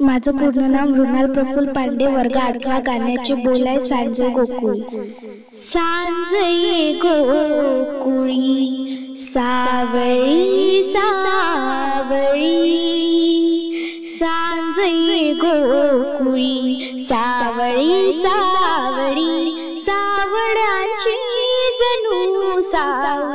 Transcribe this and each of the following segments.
माझं पूर्ण नाव मृणाल प्रफुल्ल पांडे वर्ग आठवा गाण्याचे बोलाय सांज गोकुळ. सांज गोकुळी सावळी सावळी. सांज गोकुळी सावळी सावळी. सावळ्याची जणू सावली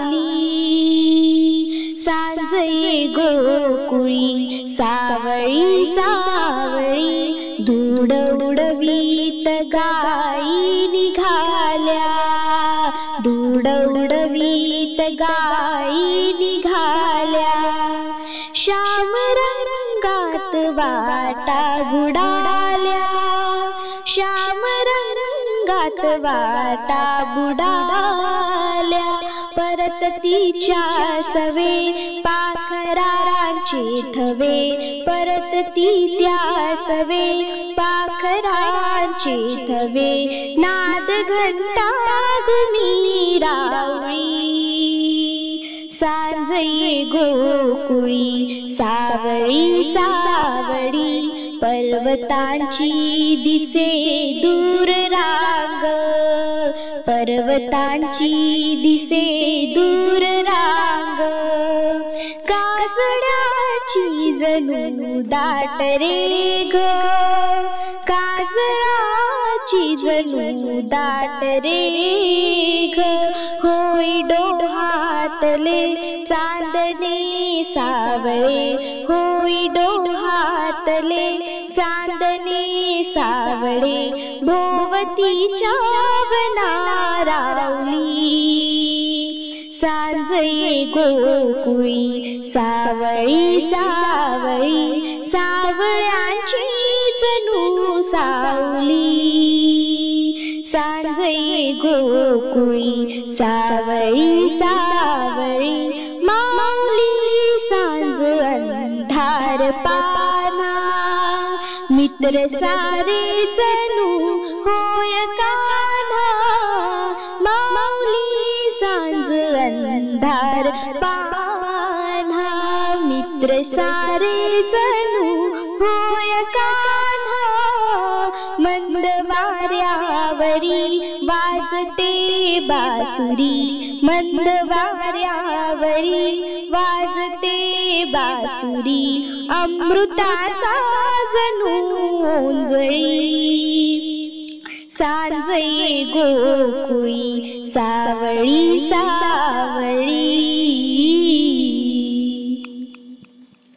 कुळी सावळी सावळी धूड उडवीत गाई निघाल्या. धूड उडवीत गाई निघाल्या. श्याम रंगात वाटा बुडाल्या. श्याम रंगात वाटा बुडाल्या. परत तिच्या सवे पाखरांचे थवे परत ती त्या सवे पाखरांचे थवे नाद घंटा गुणी रावळी सांज ये गोकुळी सावळी सावळी पर्वतांची दिसे दूर रांग पर्वतांची दिसे दूर रांग काजळाची जणू दाट रे ग. काजळाची जणू दाट रे ग. होय डोहातले चांदणी सावळे. होय डोहातले चांदणी सावळे. भोवतीच्या बनारावली सांज गोकुळी सावळी सावळी सावळ्यांची जणू सावली. सांज गोकुळी सावळी सावळी माऊली सांज अंधार पाना. मित्र सारे जणू होय का पाना मित्र सारे जणू होय काना मंद वाऱ्यावरी वाजते बासुरी. मंद वाऱ्यावरी वाजते बासुरी. अमृताचा जणू ओंजळी. सांज गोकुळी सावळी सावळी.